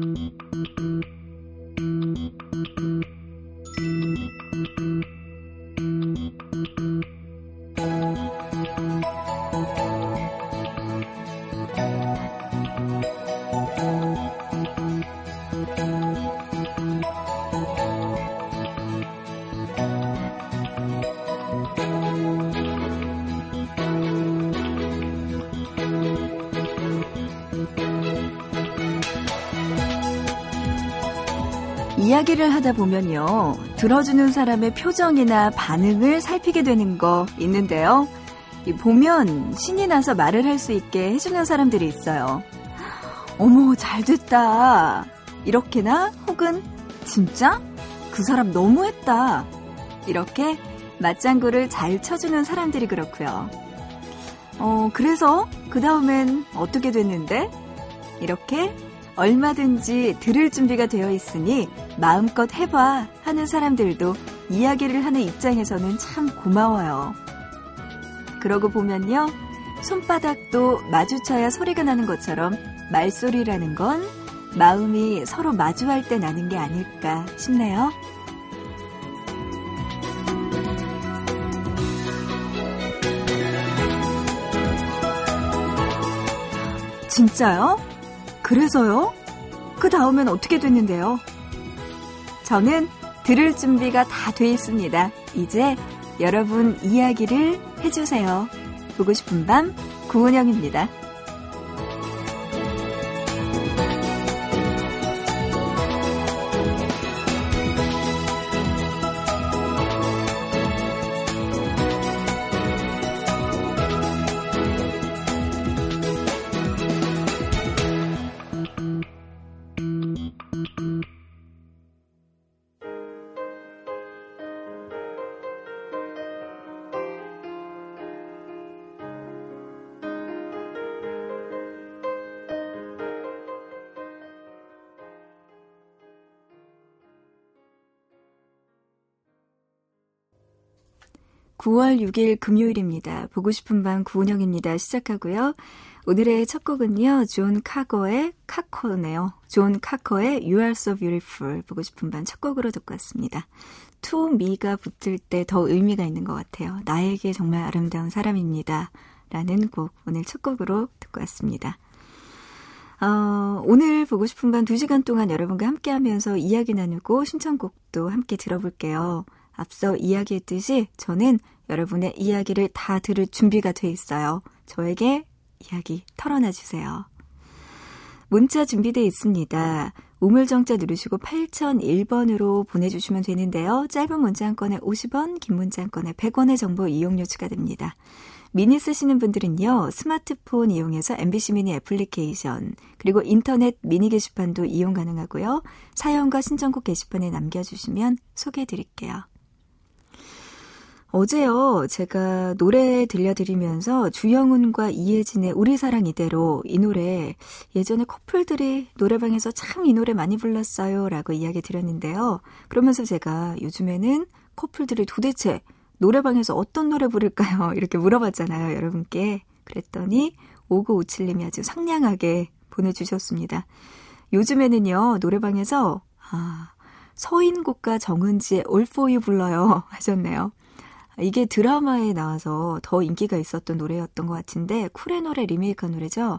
이야 하다 보면요. 들어주는 사람의 표정이나 반응을 살피게 되는 거 있는데요. 보면 신이 나서 말을 할 수 있게 해주는 사람들이 있어요. 어머, 잘 됐다. 이렇게나 혹은 진짜? 그 사람 너무했다. 이렇게 맞장구를 잘 쳐주는 사람들이 그렇고요. 어, 그래서 그 다음엔 어떻게 됐는데? 이렇게 얼마든지 들을 준비가 되어 있으니 마음껏 해봐 하는 사람들도 이야기를 하는 입장에서는 참 고마워요. 그러고 보면요. 손바닥도 마주쳐야 소리가 나는 것처럼 말소리라는 건 마음이 서로 마주할 때 나는 게 아닐까 싶네요. 진짜요? 그래서요? 그 다음엔 어떻게 됐는데요? 저는 들을 준비가 다 돼 있습니다. 이제 여러분 이야기를 해주세요. 보고 싶은 밤 구은영입니다. 9월 6일 금요일입니다. 보고 싶은 밤 구은영입니다. 시작하고요. 오늘의 첫 곡은요. 조 카커의 카커네요. 조 카커의 You Are So Beautiful 보고 싶은 밤 첫 곡으로 듣고 왔습니다. to me가 붙을 때 더 의미가 있는 것 같아요. 나에게 정말 아름다운 사람입니다. 라는 곡 오늘 첫 곡으로 듣고 왔습니다. 어, 오늘 보고 싶은 밤 2시간 동안 여러분과 함께 하면서 이야기 나누고 신청곡도 함께 들어볼게요. 앞서 이야기했듯이 저는 여러분의 이야기를 다 들을 준비가 돼 있어요. 저에게 이야기 털어놔 주세요. 문자 준비되어 있습니다. 우물정자 누르시고 8001번으로 보내주시면 되는데요. 짧은 문자 한 건에 50원, 긴 문자 한 건에 100원의 정보 이용료 추가됩니다. 미니 쓰시는 분들은요, 스마트폰 이용해서 MBC 미니 애플리케이션, 그리고 인터넷 미니 게시판도 이용 가능하고요. 사연과 신청곡 게시판에 남겨주시면 소개해 드릴게요. 어제요, 제가 노래 들려드리면서 주영훈과 이혜진의 우리 사랑 이대로 이 노래 예전에 커플들이 노래방에서 참 이 노래 많이 불렀어요 라고 이야기 드렸는데요. 그러면서 제가 요즘에는 커플들이 도대체 노래방에서 어떤 노래 부를까요? 이렇게 물어봤잖아요, 여러분께. 그랬더니 5957님이 아주 상냥하게 보내주셨습니다. 요즘에는요, 노래방에서, 아, 서인국과 정은지의 All For You 불러요 하셨네요. 이게 드라마에 나와서 더 인기가 있었던 노래였던 것 같은데 쿨의 노래 리메이크한 노래죠.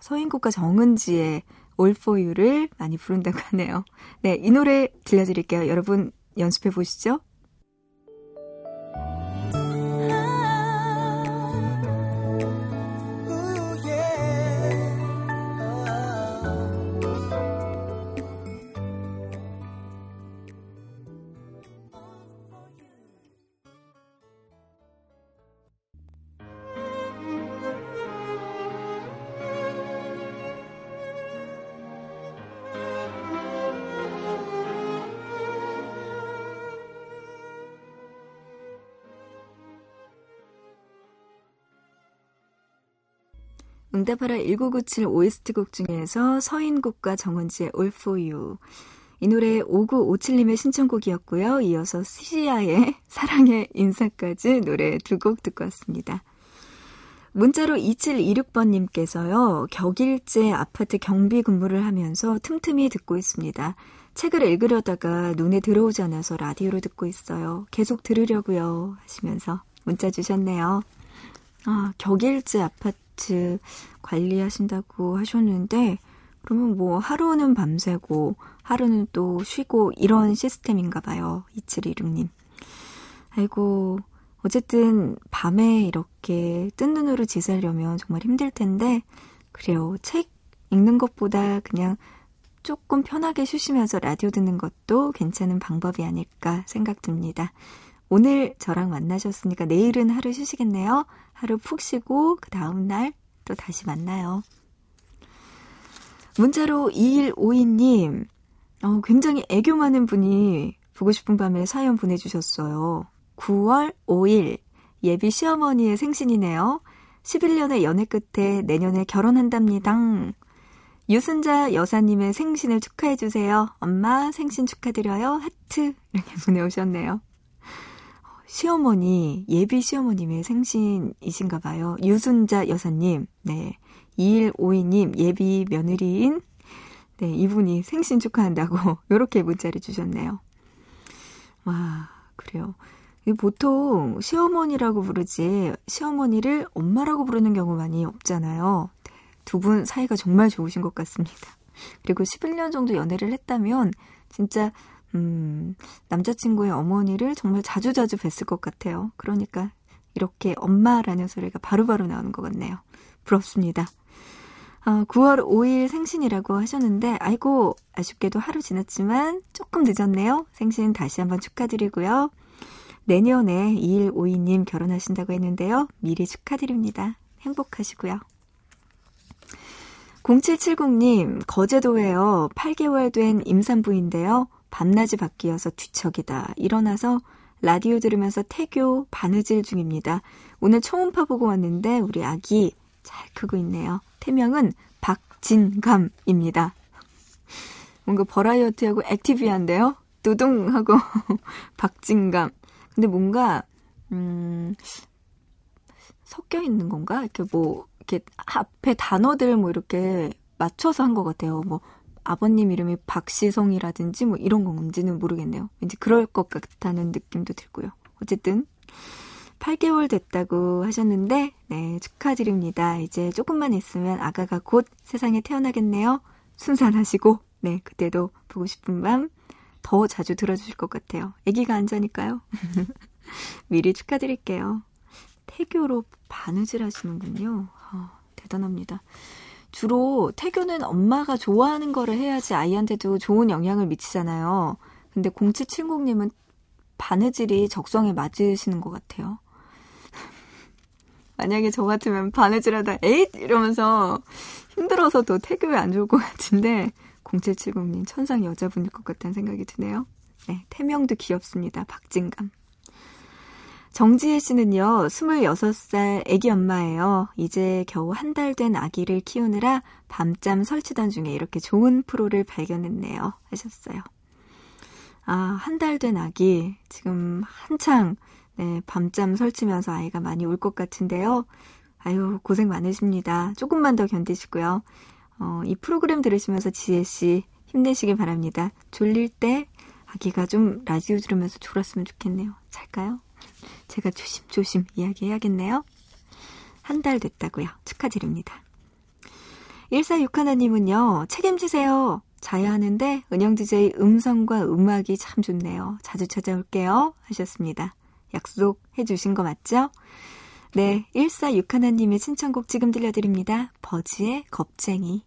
서인국과 정은지의 All For You를 많이 부른다고 하네요. 네, 이 노래 들려드릴게요. 여러분 연습해 보시죠. 응답하라 1997 OST곡 중에서 서인국과 정은지의 All For You. 이 노래 5957님의 신청곡이었고요. 이어서 시아의 사랑의 인사까지 노래 두 곡 듣고 왔습니다. 문자로 2726번님께서요, 격일제 아파트 경비 근무를 하면서 틈틈이 듣고 있습니다. 책을 읽으려다가 눈에 들어오지 않아서 라디오로 듣고 있어요. 계속 들으려고요. 하시면서 문자 주셨네요. 아, 격일제 아파트 관리하신다고 하셨는데, 그러면 뭐 하루는 밤새고, 하루는 또 쉬고, 이런 시스템인가 봐요. 2726님. 아이고, 어쨌든 밤에 이렇게 뜬 눈으로 지새려면 정말 힘들 텐데, 그래요. 책 읽는 것보다 그냥 조금 편하게 쉬시면서 라디오 듣는 것도 괜찮은 방법이 아닐까 생각 듭니다. 오늘 저랑 만나셨으니까 내일은 하루 쉬시겠네요. 하루 푹 쉬고 그 다음날 또 다시 만나요. 문자로 2152님, 어, 굉장히 애교 많은 분이 보고 싶은 밤에 사연 보내주셨어요. 9월 5일 예비 시어머니의 생신이네요. 11년의 연애 끝에 내년에 결혼한답니다. 유순자 여사님의 생신을 축하해주세요. 엄마 생신 축하드려요. 하트. 이렇게 보내오셨네요. 시어머니, 예비 시어머님의 생신이신가 봐요. 유순자 여사님, 네. 2152님, 예비 며느리인, 네, 이분이 생신 축하한다고, 요렇게 문자를 주셨네요. 와, 그래요. 보통 시어머니라고 부르지 시어머니를 엄마라고 부르는 경우 많이 없잖아요. 두 분 사이가 정말 좋으신 것 같습니다. 그리고 11년 정도 연애를 했다면 진짜 음, 남자친구의 어머니를 정말 자주자주 뵀을 것 같아요. 그러니까 이렇게 엄마라는 소리가 바로바로 바로 나오는 것 같네요. 부럽습니다. 어, 9월 5일 생신이라고 하셨는데, 아이고, 아쉽게도 하루 지났지만 조금 늦었네요. 생신 다시 한번 축하드리고요. 내년에 2152님 결혼하신다고 했는데요. 미리 축하드립니다. 행복하시고요. 0770님, 거제도에요. 8개월 된 임산부인데요. 밤낮이 바뀌어서 뒤척이다. 일어나서 라디오 들으면서 태교 바느질 중입니다. 오늘 초음파 보고 왔는데 우리 아기 잘 크고 있네요. 태명은 박진감입니다. 뭔가 버라이어티하고 액티비한데요. 두둥하고 박진감. 근데 뭔가 음 섞여 있는 건가? 이렇게 뭐 이렇게 앞에 단어들 뭐 이렇게 맞춰서 한 것 같아요. 뭐 아버님 이름이 박시성이라든지 뭐 이런 건지는 모르겠네요. 왠지 그럴 것 같다는 느낌도 들고요. 어쨌든 8개월 됐다고 하셨는데 네 축하드립니다. 이제 조금만 있으면 아가가 곧 세상에 태어나겠네요. 순산하시고 네 그때도 보고 싶은 밤 더 자주 들어주실 것 같아요. 아기가 안 자니까요. 미리 축하드릴게요. 태교로 바느질 하시는군요. 어, 대단합니다. 주로 태교는 엄마가 좋아하는 거를 해야지 아이한테도 좋은 영향을 미치잖아요. 근데 0770님은 바느질이 적성에 맞으시는 것 같아요. 만약에 저 같으면 바느질 하다 에잇! 이러면서 힘들어서도 태교에 안 좋을 것 같은데 0770님 천상 여자분일 것 같다는 생각이 드네요. 네, 태명도 귀엽습니다. 박진감. 정지혜 씨는요, 26살 아기 엄마예요. 이제 겨우 한 달 된 아기를 키우느라 밤잠 설치단 중에 이렇게 좋은 프로를 발견했네요. 하셨어요. 아, 한 달 된 아기. 지금 한창, 네, 밤잠 설치면서 아이가 많이 울것 같은데요. 아유, 고생 많으십니다. 조금만 더 견디시고요. 어, 이 프로그램 들으시면서 지혜 씨 힘내시길 바랍니다. 졸릴 때 아기가 좀 라디오 들으면서 졸았으면 좋겠네요. 잘까요? 제가 조심조심 이야기해야겠네요. 한 달 됐다고요. 축하드립니다. 1461님은요, 책임지세요. 자야 하는데 은영 DJ 음성과 음악이 참 좋네요. 자주 찾아올게요. 하셨습니다. 약속해 주신 거 맞죠? 네, 1461님의 신청곡 지금 들려드립니다. 버즈의 겁쟁이.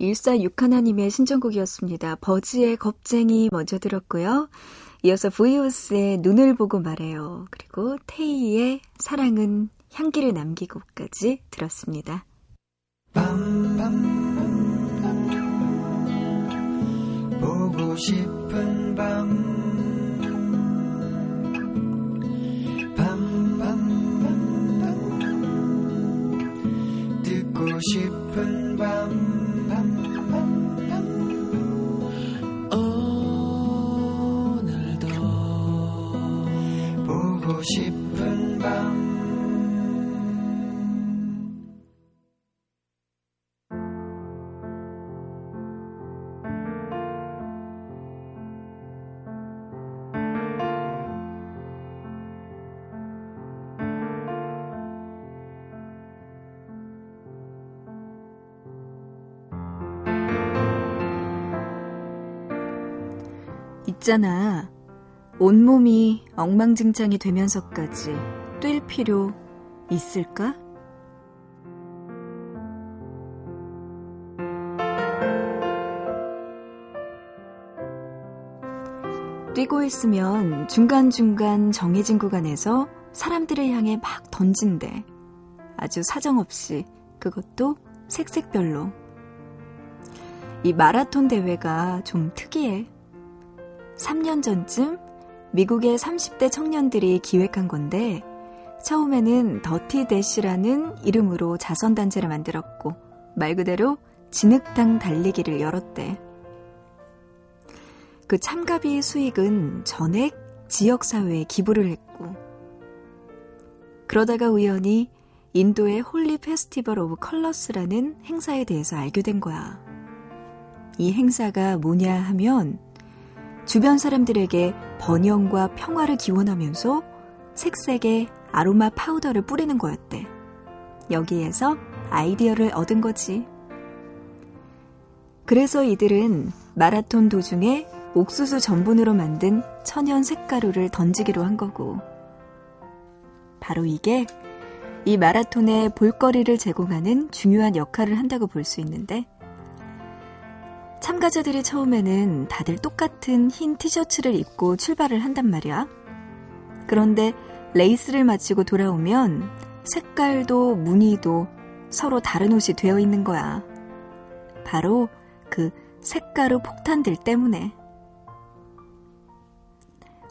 1461님의 신청곡이었습니다. 버지의 겁쟁이 먼저 들었고요. 이어서 브이오스의 눈을 보고 말해요. 그리고 테이의 사랑은 향기를 남기고까지 들었습니다. 밤밤 보고 싶은 밤 듣고 싶은 밤 싶은 밤 있잖아. 온몸이 엉망진창이 되면서까지 뛸 필요 있을까? 뛰고 있으면 중간중간 정해진 구간에서 사람들을 향해 막 던진대. 아주 사정없이 그것도 색색별로. 이 마라톤 대회가 좀 특이해. 3년 전쯤 미국의 30대 청년들이 기획한 건데 처음에는 Dirty Dash라는 이름으로 자선단체를 만들었고 말 그대로 진흙탕 달리기를 열었대. 그 참가비 수익은 전액 지역사회에 기부를 했고 그러다가 우연히 인도의 Holi Festival of Colors라는 행사에 대해서 알게 된 거야. 이 행사가 뭐냐 하면 주변 사람들에게 번영과 평화를 기원하면서 색색의 아로마 파우더를 뿌리는 거였대. 여기에서 아이디어를 얻은 거지. 그래서 이들은 마라톤 도중에 옥수수 전분으로 만든 천연 색가루를 던지기로 한 거고. 바로 이게 이 마라톤의 볼거리를 제공하는 중요한 역할을 한다고 볼 수 있는데, 참가자들이 처음에는 다들 똑같은 흰 티셔츠를 입고 출발을 한단 말이야. 그런데 레이스를 마치고 돌아오면 색깔도 무늬도 서로 다른 옷이 되어 있는 거야. 바로 그 색가루 폭탄들 때문에.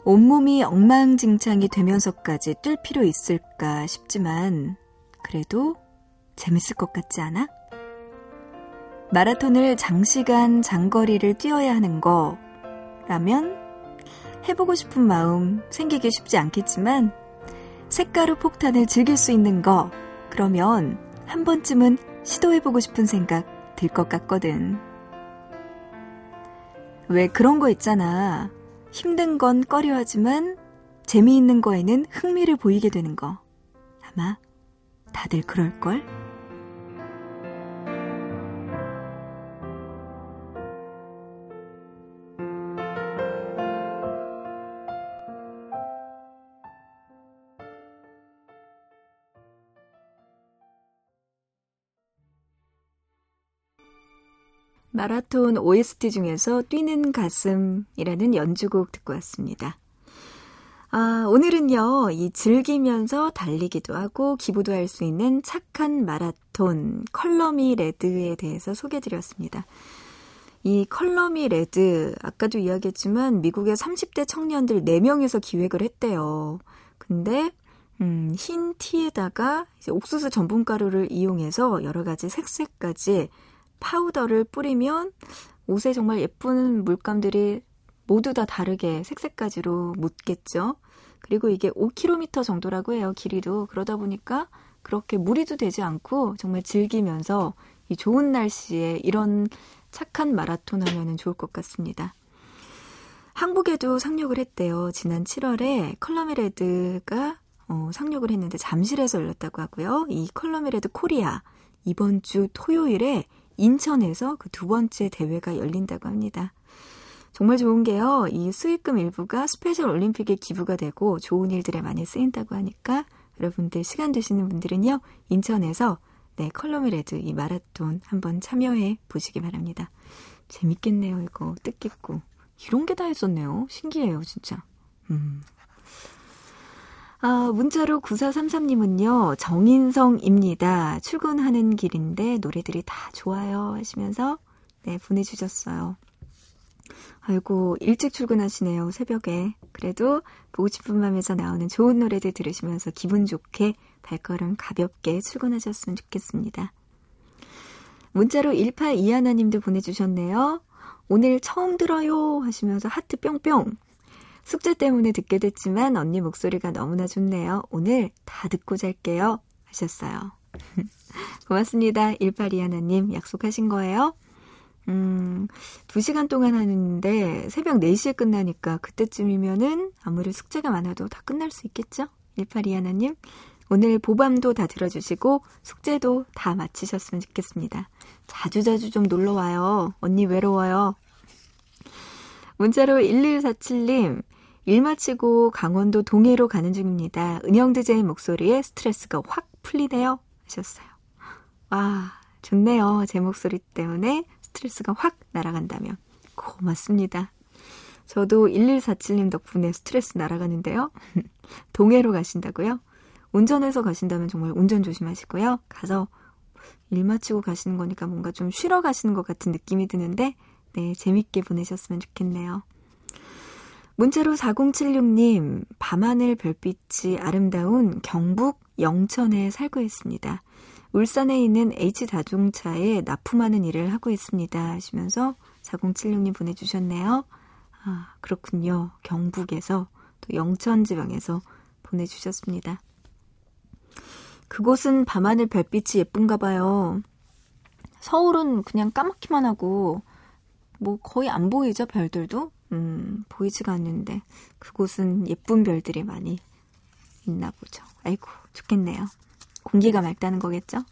온몸이 엉망진창이 되면서까지 뛸 필요 있을까 싶지만, 그래도 재밌을 것 같지 않아? 마라톤을 장시간 장거리를 뛰어야 하는 거라면 해보고 싶은 마음 생기기 쉽지 않겠지만 색가루 폭탄을 즐길 수 있는 거 그러면 한 번쯤은 시도해보고 싶은 생각 들 것 같거든. 왜 그런 거 있잖아. 힘든 건 꺼려하지만 재미있는 거에는 흥미를 보이게 되는 거. 아마 다들 그럴걸? 마라톤 OST 중에서 뛰는 가슴이라는 연주곡 듣고 왔습니다. 아, 오늘은요, 이 즐기면서 달리기도 하고 기부도 할 수 있는 착한 마라톤 Color Me Rad에 대해서 소개드렸습니다. 이 Color Me Rad, 아까도 이야기했지만 미국의 30대 청년들 4명이서 기획을 했대요. 근데, 음, 흰 티에다가 옥수수 전분가루를 이용해서 여러 가지 색색가지 파우더를 뿌리면 옷에 정말 예쁜 물감들이 모두 다 다르게 색색가지로 묻겠죠. 그리고 이게 5km 정도라고 해요, 길이도. 그러다 보니까 그렇게 무리도 되지 않고 정말 즐기면서 이 좋은 날씨에 이런 착한 마라톤 하면은 좋을 것 같습니다. 한국에도 상륙을 했대요. 지난 7월에 Color Me Rad가 어, 상륙을 했는데 잠실에서 열렸다고 하고요. 이 Color Me Rad 코리아 이번 주 토요일에 인천에서 그 두 번째 대회가 열린다고 합니다. 정말 좋은 게요. 이 수익금 일부가 스페셜 올림픽에 기부가 되고 좋은 일들에 많이 쓰인다고 하니까 여러분들 시간 되시는 분들은요. 인천에서 네, Color Me Rad 이 마라톤 한번 참여해 보시기 바랍니다. 재밌겠네요, 이거. 뜻깊고. 이런 게 다 있었네요. 신기해요, 진짜. 음. 아, 문자로 9433님은요, 정인성입니다. 출근하는 길인데 노래들이 다 좋아요 하시면서, 네, 보내주셨어요. 아이고, 일찍 출근하시네요, 새벽에. 그래도 보고 싶은 밤에서 나오는 좋은 노래들 들으시면서 기분 좋게 발걸음 가볍게 출근하셨으면 좋겠습니다. 문자로 182하나님도 보내주셨네요. 오늘 처음 들어요 하시면서 하트 뿅뿅. 숙제 때문에 듣게 됐지만 언니 목소리가 너무나 좋네요. 오늘 다 듣고 잘게요 하셨어요. 고맙습니다. 182하나님 약속하신 거예요? 음, 2시간 동안 하는데 새벽 4시에 끝나니까 그때쯤이면은 아무리 숙제가 많아도 다 끝날 수 있겠죠? 182하나님. 오늘 보밤도 다 들어주시고 숙제도 다 마치셨으면 좋겠습니다. 자주자주 좀 놀러 와요. 언니 외로워요. 문자로 1147님, 일 마치고 강원도 동해로 가는 중입니다. 은영 드제의 목소리에 스트레스가 확 풀리네요. 하셨어요. 와, 좋네요. 제 목소리 때문에 스트레스가 확 날아간다면. 고맙습니다. 저도 1147님 덕분에 스트레스 날아가는데요. 동해로 가신다고요? 운전해서 가신다면 정말 운전 조심하시고요. 가서 일 마치고 가시는 거니까 뭔가 좀 쉬러 가시는 것 같은 느낌이 드는데, 네, 재밌게 보내셨으면 좋겠네요. 문자로 4076님, 밤하늘 별빛이 아름다운 경북 영천에 살고 있습니다. 울산에 있는 H자동차에 납품하는 일을 하고 있습니다. 하시면서 4076님 보내주셨네요. 아, 그렇군요. 경북에서 또 영천 지방에서 보내주셨습니다. 그곳은 밤하늘 별빛이 예쁜가 봐요. 서울은 그냥 까맣기만 하고 뭐 거의 안 보이죠 별들도 음 보이지가 않는데 그곳은 예쁜 별들이 많이 있나 보죠. 아이고 좋겠네요. 공기가 맑다는 거겠죠?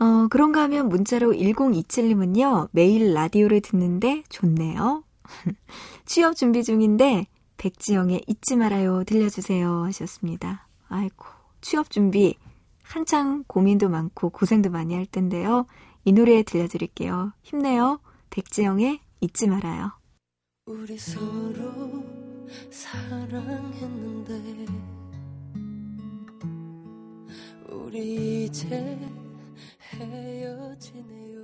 어, 그런가 하면 문자로 1027님은요, 매일 라디오를 듣는데 좋네요. 취업 준비 중인데, 백지영의 잊지 말아요 들려주세요 하셨습니다. 아이고, 취업 준비 한창 고민도 많고 고생도 많이 할 텐데요. 이 노래 들려드릴게요. 힘내요. 백지영의 잊지 말아요. 우리 서로 사랑했는데 우리 이제 헤어지네요.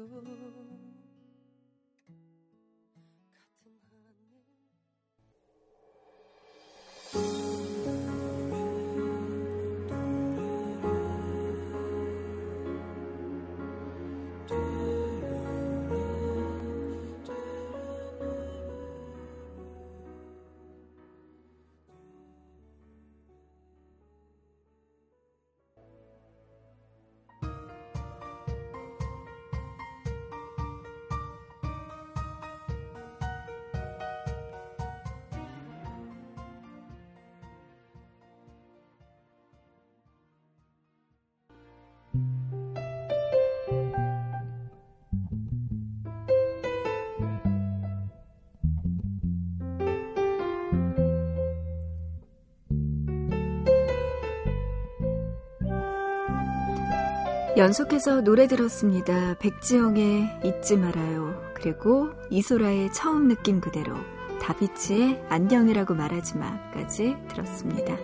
연속해서 노래 들었습니다. 백지영의 잊지 말아요. 그리고 이소라의 처음 느낌 그대로. 다비치의 안녕이라고 말하지 마까지 들었습니다.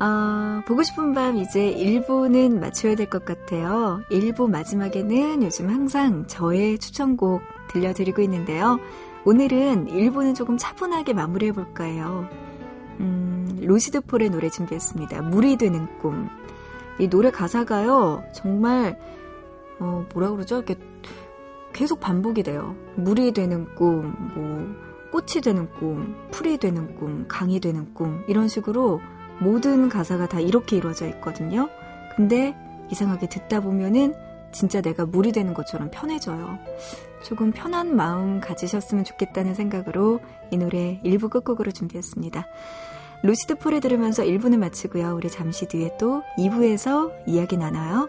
어, 보고 싶은 밤 이제 1부는 마쳐야 될 것 같아요. 1부 마지막에는 요즘 항상 저의 추천곡 들려드리고 있는데요. 오늘은 1부는 조금 차분하게 마무리해 볼까 해요. 음, 루시드 폴의 노래 준비했습니다. 물이 되는 꿈. 이 노래 가사가요, 정말, 어, 뭐라 그러죠? 이렇게 계속 반복이 돼요. 물이 되는 꿈, 뭐, 꽃이 되는 꿈, 풀이 되는 꿈, 강이 되는 꿈, 이런 식으로 모든 가사가 다 이렇게 이루어져 있거든요. 근데 이상하게 듣다 보면은 진짜 내가 물이 되는 것처럼 편해져요. 조금 편한 마음 가지셨으면 좋겠다는 생각으로 이 노래 1부 끝곡으로 준비했습니다. 루시드 폴을 들으면서 1부는 마치고요. 우리 잠시 뒤에 또 2부에서 이야기 나눠요.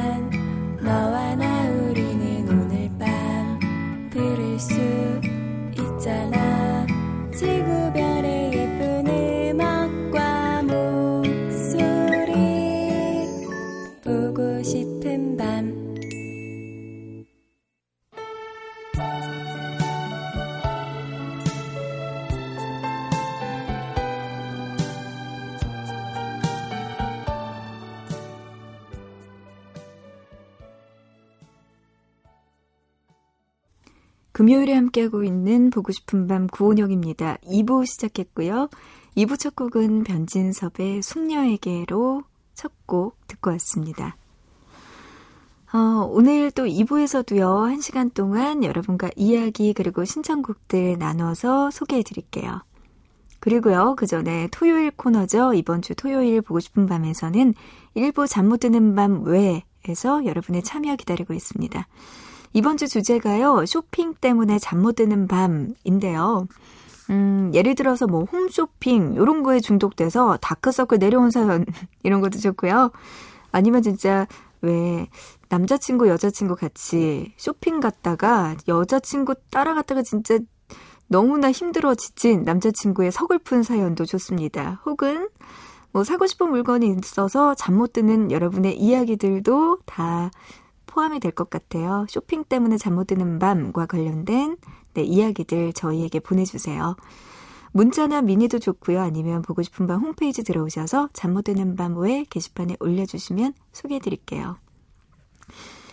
금요일에 함께하고 있는 보고 싶은 밤 구온영입니다. 2부 시작했고요. 2부 첫 곡은 변진섭의 숙녀에게로 첫 곡 듣고 왔습니다. 어, 오늘 또 2부에서도요, 1시간 동안 여러분과 이야기 그리고 신청곡들 나눠서 소개해 드릴게요. 그리고요, 그 전에 토요일 코너죠. 이번 주 토요일 보고 싶은 밤에서는 일부 잠 못 드는 밤 외에서 여러분의 참여 기다리고 있습니다. 이번 주 주제가요, 쇼핑 때문에 잠 못 드는 밤인데요. 음, 예를 들어서 뭐 홈쇼핑, 요런 거에 중독돼서 다크서클 내려온 사연, 이런 것도 좋고요. 아니면 진짜 왜 남자친구, 여자친구 같이 쇼핑 갔다가 여자친구 따라갔다가 진짜 너무나 힘들어 지친 남자친구의 서글픈 사연도 좋습니다. 혹은 뭐 사고 싶은 물건이 있어서 잠 못 드는 여러분의 이야기들도 다 포함이 될 것 같아요. 쇼핑 때문에 잠 못 드는 밤과 관련된 네, 이야기들 저희에게 보내주세요. 문자나 미니도 좋고요. 아니면 보고 싶은 밤 홈페이지 들어오셔서 잠 못 드는 밤외 게시판에 올려주시면 소개해드릴게요.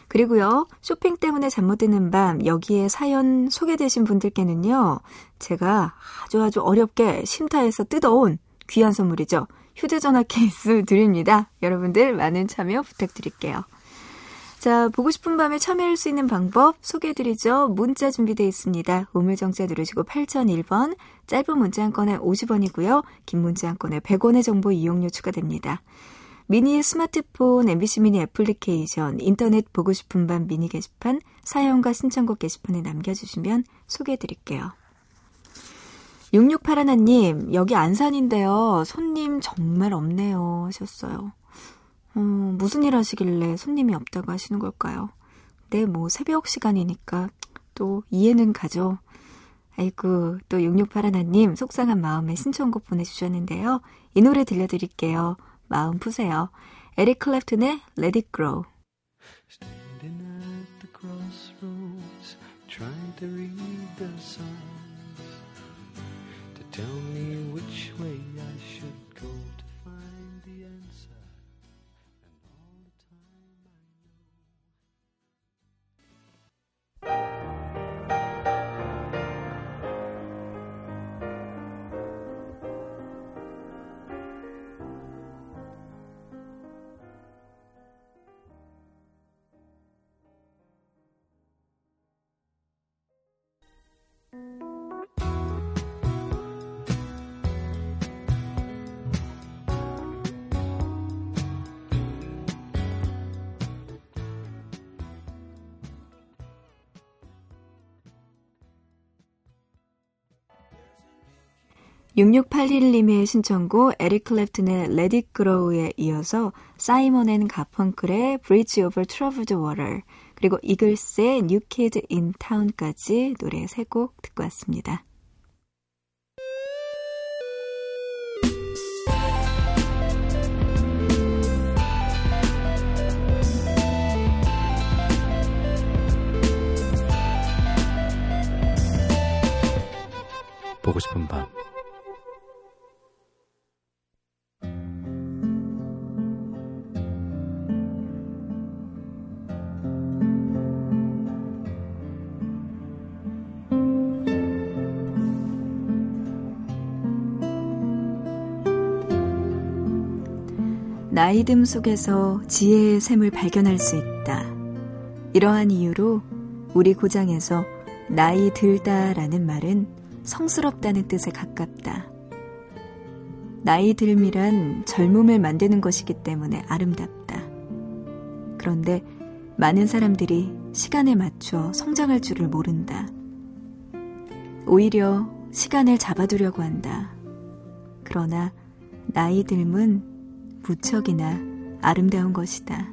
그리고요, 쇼핑 때문에 잠 못 드는 밤, 여기에 사연 소개되신 분들께는요, 제가 아주 아주 어렵게 심타에서 뜯어온 귀한 선물이죠. 휴대전화 케이스 드립니다. 여러분들 많은 참여 부탁드릴게요. 자, 보고 싶은 밤에 참여할 수 있는 방법 소개해드리죠. 문자 준비되어 있습니다. 우물정자 누르시고 8001번, 짧은 문자 한 건에 50원이고요. 긴 문자 한 건에 100원의 정보 이용료 추가됩니다. 미니 스마트폰, MBC 미니 애플리케이션, 인터넷 보고 싶은 밤 미니 게시판, 사연과 신청곡 게시판에 남겨주시면 소개해드릴게요. 6681님, 여기 안산인데요. 손님 정말 없네요. 하셨어요. 어, 무슨 일 하시길래 손님이 없다고 하시는 걸까요? 네, 뭐 새벽 시간이니까 또 이해는 가죠. 아이고, 또 6681님 속상한 마음에 신청곡 보내주셨는데요. 이 노래 들려드릴게요. 마음 푸세요. 에릭 클랩튼의 Let It Grow. Standing at the crossroads, trying to read the signs to tell me (6681님의) 신청곡 에릭 클랩튼의 Let It Grow에 이어서 사이먼 앤 가펑클의 Bridge Over Troubled Water 그리고 이글스의 New Kid in Town까지 노래 세 곡 듣고 왔습니다. 보고 싶은 밤 나이듦 속에서 지혜의 샘을 발견할 수 있다. 이러한 이유로 우리 고장에서 나이 들다라는 말은 성스럽다는 뜻에 가깝다. 나이 듦이란 젊음을 만드는 것이기 때문에 아름답다. 그런데 많은 사람들이 시간에 맞춰 성장할 줄을 모른다. 오히려 시간을 잡아두려고 한다. 그러나 나이 듦은 무척이나 아름다운 것이다.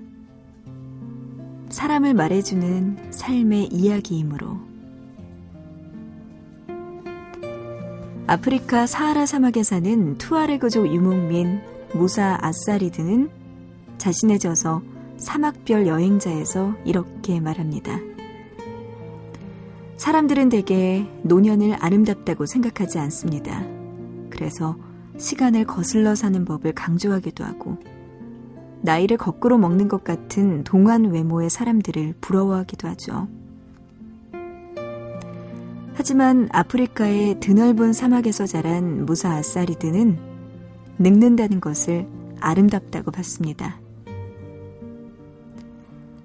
사람을 말해주는 삶의 이야기이므로. 아프리카 사하라 사막에 사는 투아레그족 유목민 무사 아사리드는 자신의 저서 사막별 여행자에서 이렇게 말합니다. 사람들은 대개 노년을 아름답다고 생각하지 않습니다. 그래서 시간을 거슬러 사는 법을 강조하기도 하고 나이를 거꾸로 먹는 것 같은 동안 외모의 사람들을 부러워하기도 하죠. 하지만 아프리카의 드넓은 사막에서 자란 무사 아사리드는 늙는다는 것을 아름답다고 봤습니다.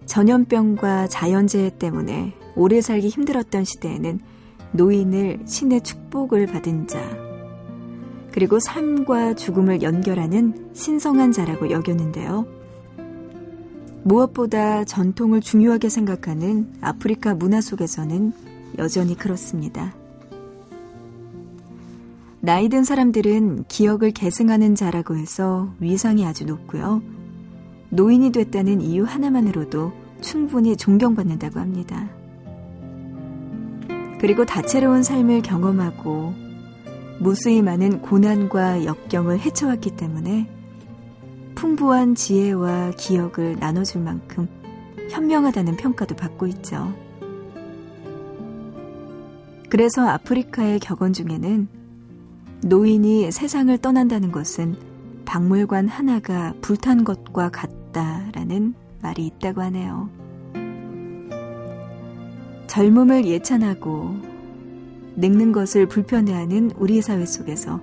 전염병과 자연재해 때문에 오래 살기 힘들었던 시대에는 노인을 신의 축복을 받은 자, 그리고 삶과 죽음을 연결하는 신성한 자라고 여겼는데요. 무엇보다 전통을 중요하게 생각하는 아프리카 문화 속에서는 여전히 그렇습니다. 나이 든 사람들은 기억을 계승하는 자라고 해서 위상이 아주 높고요. 노인이 됐다는 이유 하나만으로도 충분히 존경받는다고 합니다. 그리고 다채로운 삶을 경험하고 무수히 많은 고난과 역경을 헤쳐왔기 때문에 풍부한 지혜와 기억을 나눠줄 만큼 현명하다는 평가도 받고 있죠. 그래서 아프리카의 격언 중에는 노인이 세상을 떠난다는 것은 박물관 하나가 불탄 것과 같다라는 말이 있다고 하네요. 젊음을 예찬하고 늙는 것을 불편해하는 우리 사회 속에서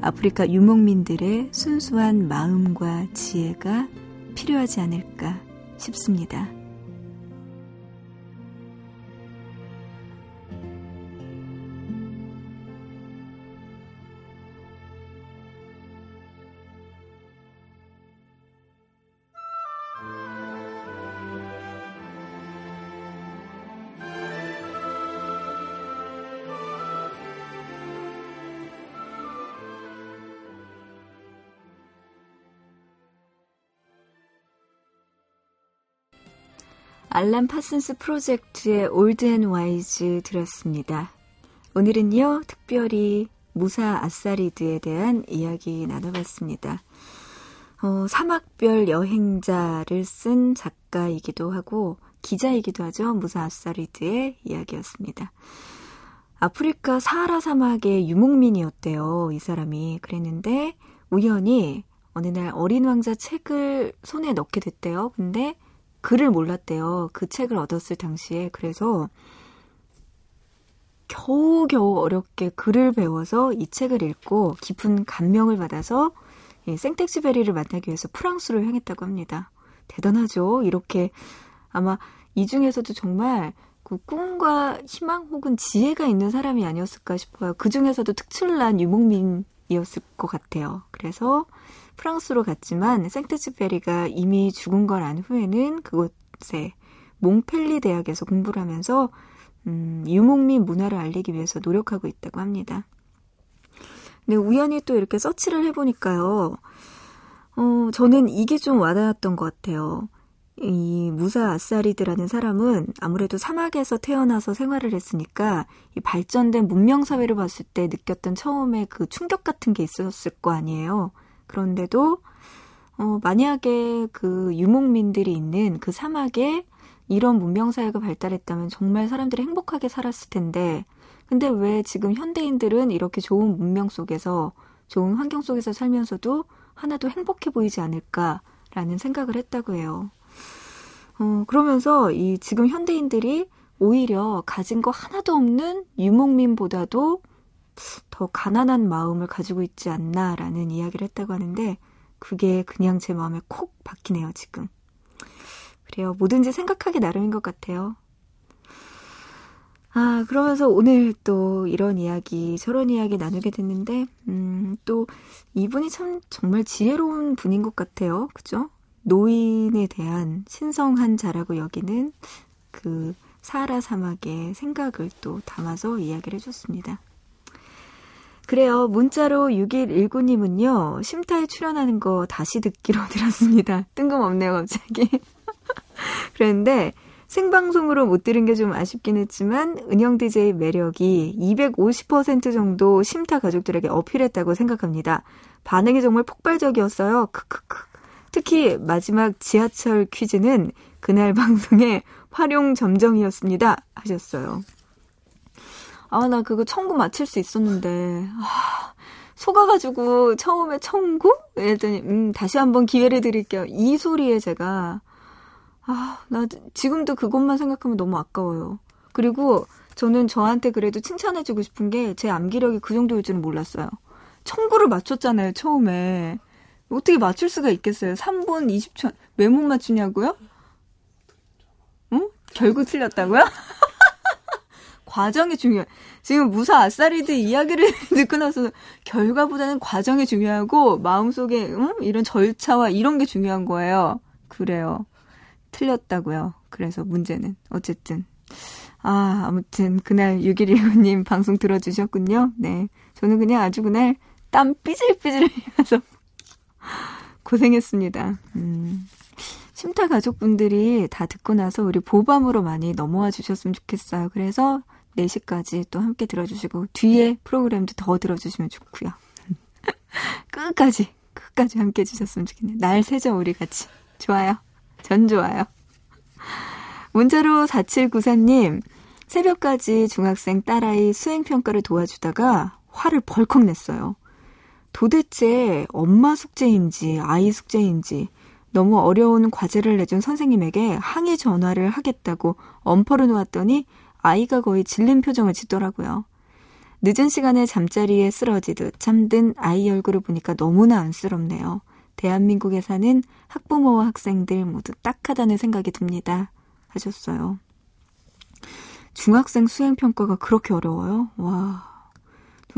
아프리카 유목민들의 순수한 마음과 지혜가 필요하지 않을까 싶습니다. 알란 파슨스 프로젝트의 Old and Wise 들었습니다. 오늘은요, 특별히 무사 아사리드에 대한 이야기 나눠봤습니다. 어, 사막별 여행자를 쓴 작가이기도 하고 기자이기도 하죠. 무사 아사리드의 이야기였습니다. 아프리카 사하라 사막의 유목민이었대요. 이 사람이. 그랬는데 우연히 어느 날 어린 왕자 책을 손에 넣게 됐대요. 근데 글을 몰랐대요. 그 책을 얻었을 당시에. 그래서 겨우겨우 어렵게 글을 배워서 이 책을 읽고 깊은 감명을 받아서 생텍쥐베리를 만나기 위해서 프랑스로 향했다고 합니다. 대단하죠? 이렇게 아마 이 중에서도 정말 그 꿈과 희망 혹은 지혜가 있는 사람이 아니었을까 싶어요. 그 중에서도 특출난 유목민이었을 것 같아요. 그래서 프랑스로 갔지만 생트츠페리가 이미 죽은 걸 안 후에는 그곳에 몽펠리 대학에서 공부를 하면서 음, 유목민 문화를 알리기 위해서 노력하고 있다고 합니다. 근데 우연히 또 이렇게 서치를 해보니까요. 어, 저는 이게 좀 와닿았던 것 같아요. 이 무사 아사리드라는 사람은 아무래도 사막에서 태어나서 생활을 했으니까 이 발전된 문명 사회를 봤을 때 느꼈던 처음에 그 충격 같은 게 있었을 거 아니에요. 그런데도 어, 만약에 그 유목민들이 있는 그 사막에 이런 문명사회가 발달했다면 정말 사람들이 행복하게 살았을 텐데, 근데 왜 지금 현대인들은 이렇게 좋은 문명 속에서, 좋은 환경 속에서 살면서도 하나도 행복해 보이지 않을까라는 생각을 했다고 해요. 어, 그러면서 이 지금 현대인들이 오히려 가진 거 하나도 없는 유목민보다도 더 가난한 마음을 가지고 있지 않나라는 이야기를 했다고 하는데 그게 그냥 제 마음에 콕 박히네요, 지금. 그래요. 뭐든지 생각하기 나름인 것 같아요. 아, 그러면서 오늘 또 이런 이야기, 저런 이야기 나누게 됐는데, 음, 또 이분이 참 정말 지혜로운 분인 것 같아요. 그죠? 노인에 대한 신성한 자라고 여기는 그 사하라 사막의 생각을 또 담아서 이야기를 해줬습니다. 그래요. 문자로 6119님은요, 심타에 출연하는 거 다시 듣기로 들었습니다. 뜬금없네요, 갑자기. 그런데 생방송으로 못 들은 게 좀 아쉽긴 했지만, 은영 DJ 매력이 250% 정도 심타 가족들에게 어필했다고 생각합니다. 반응이 정말 폭발적이었어요. 크크크. 특히 마지막 지하철 퀴즈는 그날 방송의 활용 점정이었습니다. 하셨어요. 아, 나 그거 청구 맞힐 수 있었는데. 아, 속아가지고 처음에 청구? 이랬더니, 음, 다시 한번 기회를 드릴게요. 이 소리에 제가, 아, 나 지금도 그것만 생각하면 너무 아까워요. 그리고 저는 저한테 그래도 칭찬해주고 싶은 게 제 암기력이 그 정도일 줄은 몰랐어요. 청구를 맞췄잖아요, 처음에. 어떻게 맞출 수가 있겠어요? 3분 20초, 왜 못 맞추냐고요? 응? 결국 틀렸다고요? 과정이 중요해. 지금 무사 아싸리드 이야기를 듣고 나서 결과보다는 과정이 중요하고 마음속에 음? 이런 절차와 이런 게 중요한 거예요. 그래요. 틀렸다고요. 그래서 문제는 어쨌든 아 아무튼 그날 6119님 방송 들어주셨군요. 네. 저는 그냥 아주 그날 땀 삐질삐질 흘려서 고생했습니다. 음. 심타 가족분들이 다 듣고 나서 우리 보밤으로 많이 넘어와 주셨으면 좋겠어요. 그래서 4시까지 또 함께 들어주시고 뒤에 프로그램도 더 들어주시면 좋고요. 끝까지 끝까지 함께 해주셨으면 좋겠네요. 날 새죠 우리 같이. 좋아요. 전 좋아요. 문자로 4794님 새벽까지 중학생 딸아이 수행평가를 도와주다가 화를 벌컥 냈어요. 도대체 엄마 숙제인지 아이 숙제인지 너무 어려운 과제를 내준 선생님에게 항의 전화를 하겠다고 엄포를 놓았더니 아이가 거의 질린 표정을 짓더라고요. 늦은 시간에 잠자리에 쓰러지듯 잠든 아이 얼굴을 보니까 너무나 안쓰럽네요. 대한민국에 사는 학부모와 학생들 모두 딱하다는 생각이 듭니다. 하셨어요. 중학생 수행평가가 그렇게 어려워요? 와.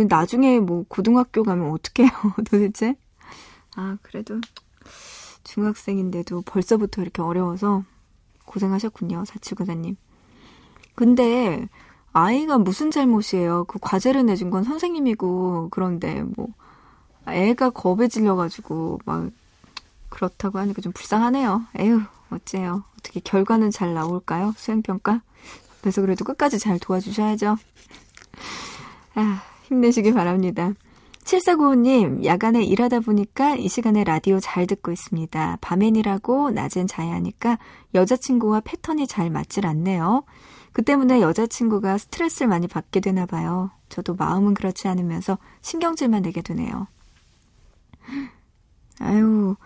나중에 뭐 고등학교 가면 어떡해요, 도대체? 아, 그래도 중학생인데도 벌써부터 이렇게 어려워서 고생하셨군요, 사치구사님. 근데 아이가 무슨 잘못이에요? 그 과제를 내준 건 선생님이고 그런데 뭐 애가 겁에 질려가지고 막 그렇다고 하니까 좀 불쌍하네요. 에휴 어째요? 어떻게 결과는 잘 나올까요? 수행평가? 그래서 그래도 끝까지 잘 도와주셔야죠. 아, 힘내시기 바랍니다. 7495님, 야간에 일하다 보니까 이 시간에 라디오 잘 듣고 있습니다. 밤엔 일하고 낮엔 자야 하니까 여자친구와 패턴이 잘 맞질 않네요. 그 때문에 여자친구가 스트레스를 많이 받게 되나 봐요. 저도 마음은 그렇지 않으면서 신경질만 내게 되네요. 아유,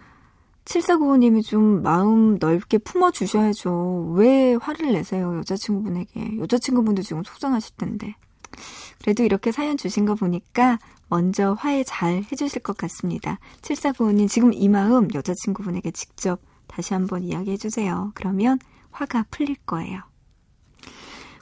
7495님이 좀 마음 넓게 품어주셔야죠. 왜 화를 내세요, 여자친구분에게. 여자친구분도 지금 속상하실 텐데. 그래도 이렇게 사연 주신 거 보니까 먼저 화해 잘 해주실 것 같습니다. 7495님 지금 이 마음 여자친구분에게 직접 다시 한번 이야기해 주세요. 그러면 화가 풀릴 거예요.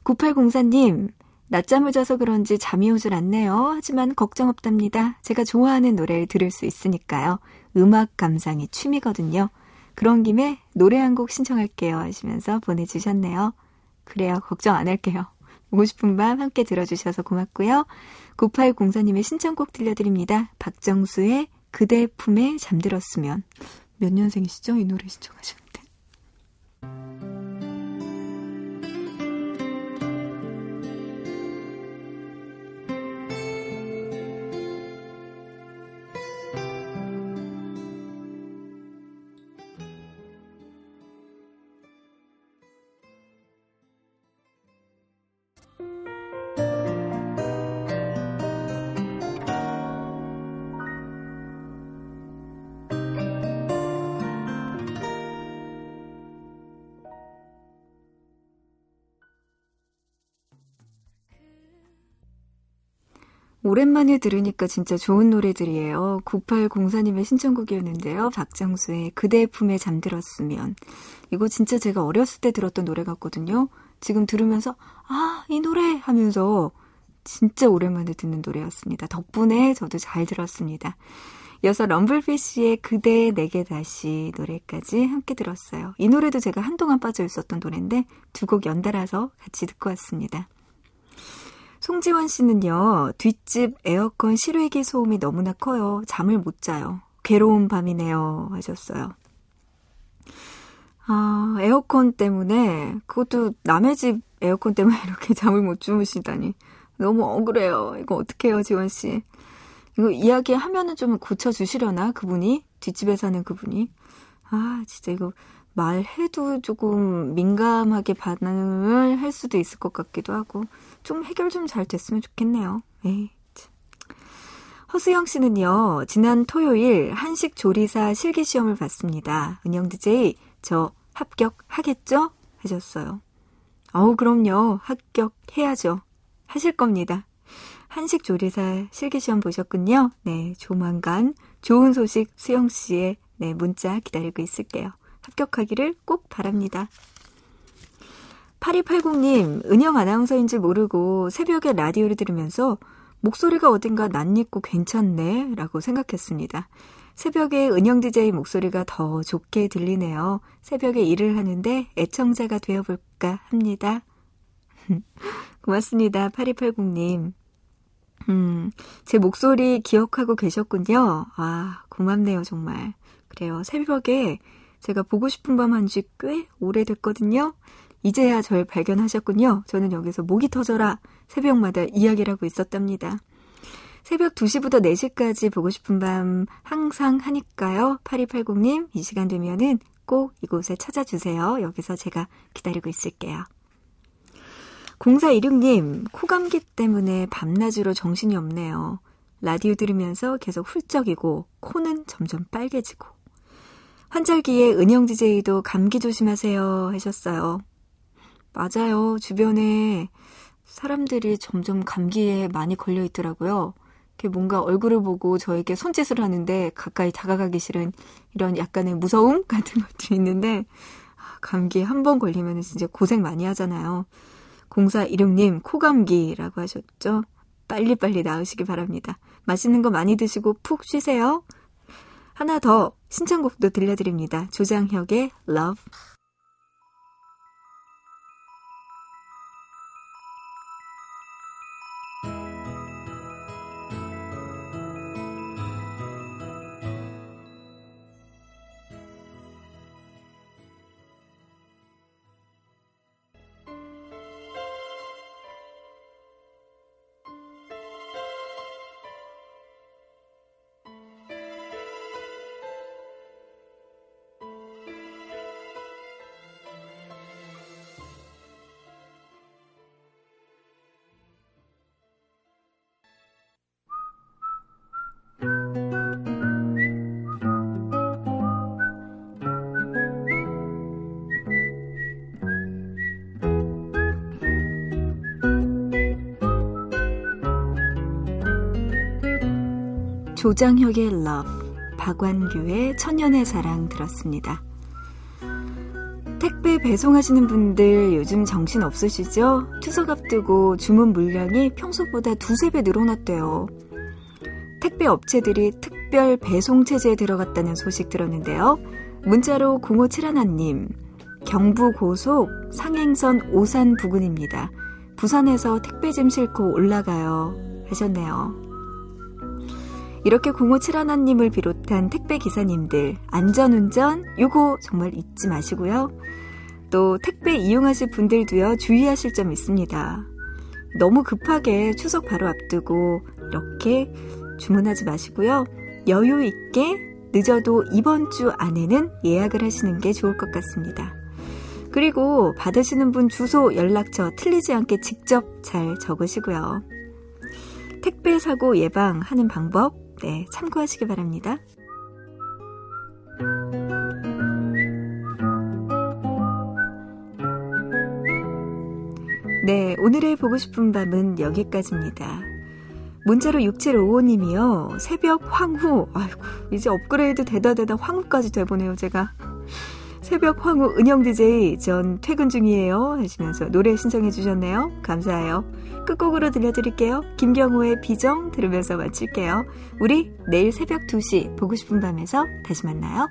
9804님, 낮잠을 자서 그런지 잠이 오질 않네요. 하지만 걱정 없답니다. 제가 좋아하는 노래를 들을 수 있으니까요. 음악 감상이 취미거든요. 그런 김에 노래 한 곡 신청할게요. 하시면서 보내주셨네요. 그래요. 걱정 안 할게요. 보고 싶은 밤 함께 들어주셔서 고맙고요. 9804님의 신청곡 들려드립니다. 박정수의 그대 품에 잠들었으면. 몇 년생이시죠? 이 노래 신청하셨 오랜만에 들으니까 진짜 좋은 노래들이에요. 9804님의 신청곡이었는데요. 박정수의 그대 품에 잠들었으면. 이거 진짜 제가 어렸을 때 들었던 노래 같거든요. 지금 들으면서, 아, 이 노래! 하면서 진짜 오랜만에 듣는 노래였습니다. 덕분에 저도 잘 들었습니다. 이어서 럼블피쉬의 그대 내게 다시 노래까지 함께 들었어요. 이 노래도 제가 한동안 빠져 있었던 노래인데 두 곡 연달아서 같이 듣고 왔습니다. 송지원 씨는요, 뒷집 에어컨 실외기 소음이 너무나 커요. 잠을 못 자요. 괴로운 밤이네요. 하셨어요. 아, 에어컨 때문에, 그것도 남의 집 에어컨 때문에 이렇게 잠을 못 주무시다니. 너무 억울해요. 이거 어떡해요, 지원 씨. 이거 이야기 하면은 좀 고쳐주시려나, 그분이? 뒷집에 사는 그분이? 아, 진짜 이거 말해도 조금 민감하게 반응을 할 수도 있을 것 같기도 하고, 좀 해결 좀 잘 됐으면 좋겠네요. 에이. 허수영 씨는요, 지난 토요일 한식 조리사 실기 시험을 봤습니다. 은영 DJ, 저 합격하겠죠? 하셨어요. 어우, 그럼요. 합격해야죠. 하실 겁니다. 한식 조리사 실기 시험 보셨군요. 네, 조만간 좋은 소식 수영 씨의 네, 문자 기다리고 있을게요. 합격하기를 꼭 바랍니다. 8280님, 은영 아나운서인 줄 모르고 새벽에 라디오를 들으면서 목소리가 어딘가 낯익고 괜찮네 라고 생각했습니다. 새벽에 은영 DJ 목소리가 더 좋게 들리네요. 새벽에 일을 하는데 애청자가 되어볼까 합니다. 고맙습니다. 8280님. 음, 제 목소리 기억하고 계셨군요. 아, 고맙네요, 정말. 그래요. 새벽에 제가 보고 싶은 밤 한 지 꽤 오래됐거든요. 이제야 절 발견하셨군요. 저는 여기서 목이 터져라 새벽마다 이야기를 하고 있었답니다. 새벽 2시부터 4시까지 보고 싶은 밤 항상 하니까요. 8280님, 이 시간 되면은 꼭 이곳에 찾아주세요. 여기서 제가 기다리고 있을게요. 0416님, 코감기 때문에 밤낮으로 정신이 없네요. 라디오 들으면서 계속 훌쩍이고, 코는 점점 빨개지고. 환절기에 은영 DJ도 감기 조심하세요 하셨어요. 맞아요. 주변에 사람들이 점점 감기에 많이 걸려 있더라고요. 뭔가 얼굴을 보고 저에게 손짓을 하는데 가까이 다가가기 싫은 이런 약간의 무서움 같은 것도 있는데 아, 감기에 한 번 걸리면 진짜 고생 많이 하잖아요. 0416님 코감기라고 하셨죠? 빨리빨리 나으시기 바랍니다. 맛있는 거 많이 드시고 푹 쉬세요. 하나 더 신청곡도 들려드립니다. 조장혁의 Love. 조장혁의 Love, 박완규의 천년의 사랑 들었습니다. 택배 배송하시는 분들 요즘 정신 없으시죠? 추석 앞두고 주문 물량이 평소보다 두세 배 늘어났대요. 택배 업체들이 특별 배송 체제에 들어갔다는 소식 들었는데요. 문자로 0571님, 경부 고속 상행선 오산 부근입니다. 부산에서 택배 좀 싣고 올라가요. 하셨네요. 이렇게 0571님을 비롯한 택배 기사님들 안전운전 요거 정말 잊지 마시고요. 또 택배 이용하실 분들도요 주의하실 점 있습니다. 너무 급하게 추석 바로 앞두고 이렇게 주문하지 마시고요. 여유 있게 늦어도 이번 주 안에는 예약을 하시는 게 좋을 것 같습니다. 그리고 받으시는 분 주소, 연락처 틀리지 않게 직접 잘 적으시고요. 택배 사고 예방하는 방법 네, 참고하시기 바랍니다. 네, 오늘의 보고 싶은 밤은 여기까지입니다. 문자로 6755님이요. 새벽 황후. 아이고, 이제 업그레이드 되다 되다 황후까지 돼보네요, 제가. 새벽 황후 은영 DJ 전 퇴근 중이에요 하시면서 노래 신청해 주셨네요. 감사해요. 끝곡으로 들려드릴게요. 김경호의 비정 들으면서 마칠게요. 우리 내일 새벽 2시 보고 싶은 밤에서 다시 만나요.